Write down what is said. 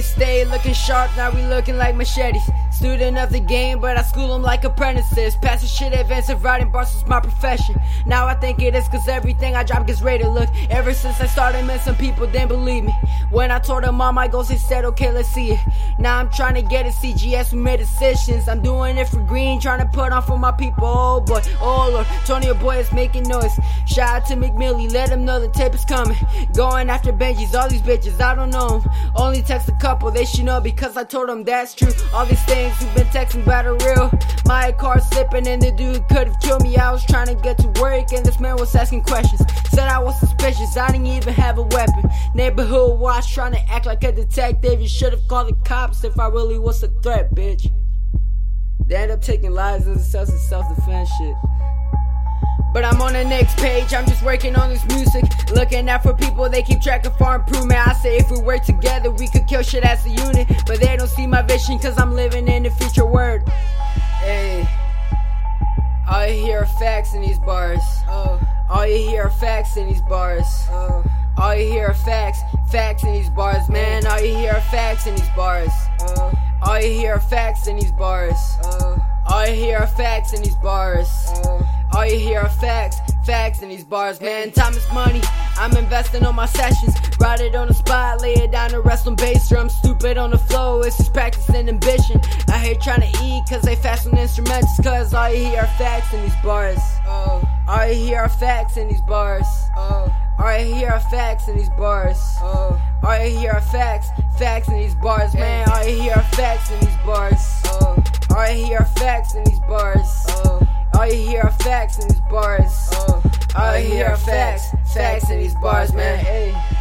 Stay looking sharp, now we looking like machetes. Student of the game, but I school them like apprentices. Passing shit advanced writing bars was my profession. Now I think it is cause everything I drop gets rated. Look, ever since I started, man, some people didn't believe me. When I told them all my goals, they said, okay, let's see it. Now I'm trying to get a CGS, we made decisions. I'm doing it for green, trying to put on for my people. Oh boy, oh lord, Tony boy is making noise. Shout out to Meek Milly, let him know the tape is coming. Going after Benjis, all these bitches, I don't know. Only text a couple, they should know because I told them that's true. All these things you've been texting about are real. My car slipping and the dude could have killed me. I was trying to get to work and this man was asking questions. Said I was suspicious, I didn't even have a weapon. Neighborhood watch trying to act like a detective. You should have called the cops if I really was a threat, bitch. They end up taking lives as self self defense shit. But I'm on the next page, I'm just working on this music. Looking out for people, they keep track of our improvement. I say if we work together, we could kill shit as a unit. But they don't see my vision, cause I'm living in the future word. Hey, all you hear are facts in these bars. Oh, all you hear are facts in these bars. Oh, all you hear are facts, facts in these bars, man. All you hear are facts in these bars. Oh, all you hear are facts in these bars. Oh, all you hear are facts in these bars. Oh. All you hear are facts, facts in these bars, man. Time is money. I'm investing on my sessions. Write it on the spot, lay it down to rest on bass drum. Stupid on the flow, it's just practicing ambition. I hate trying to eat cause they fast on instrumentals. Cause all you hear are facts in these bars. Oh. All you hear are facts in these bars. Oh. All you hear are facts in these bars. Oh. All you hear are facts, facts in these bars, man. All you hear are facts in these bars. Oh. All you hear are facts in these bars. Hear facts, facts in these bars, man. Hey.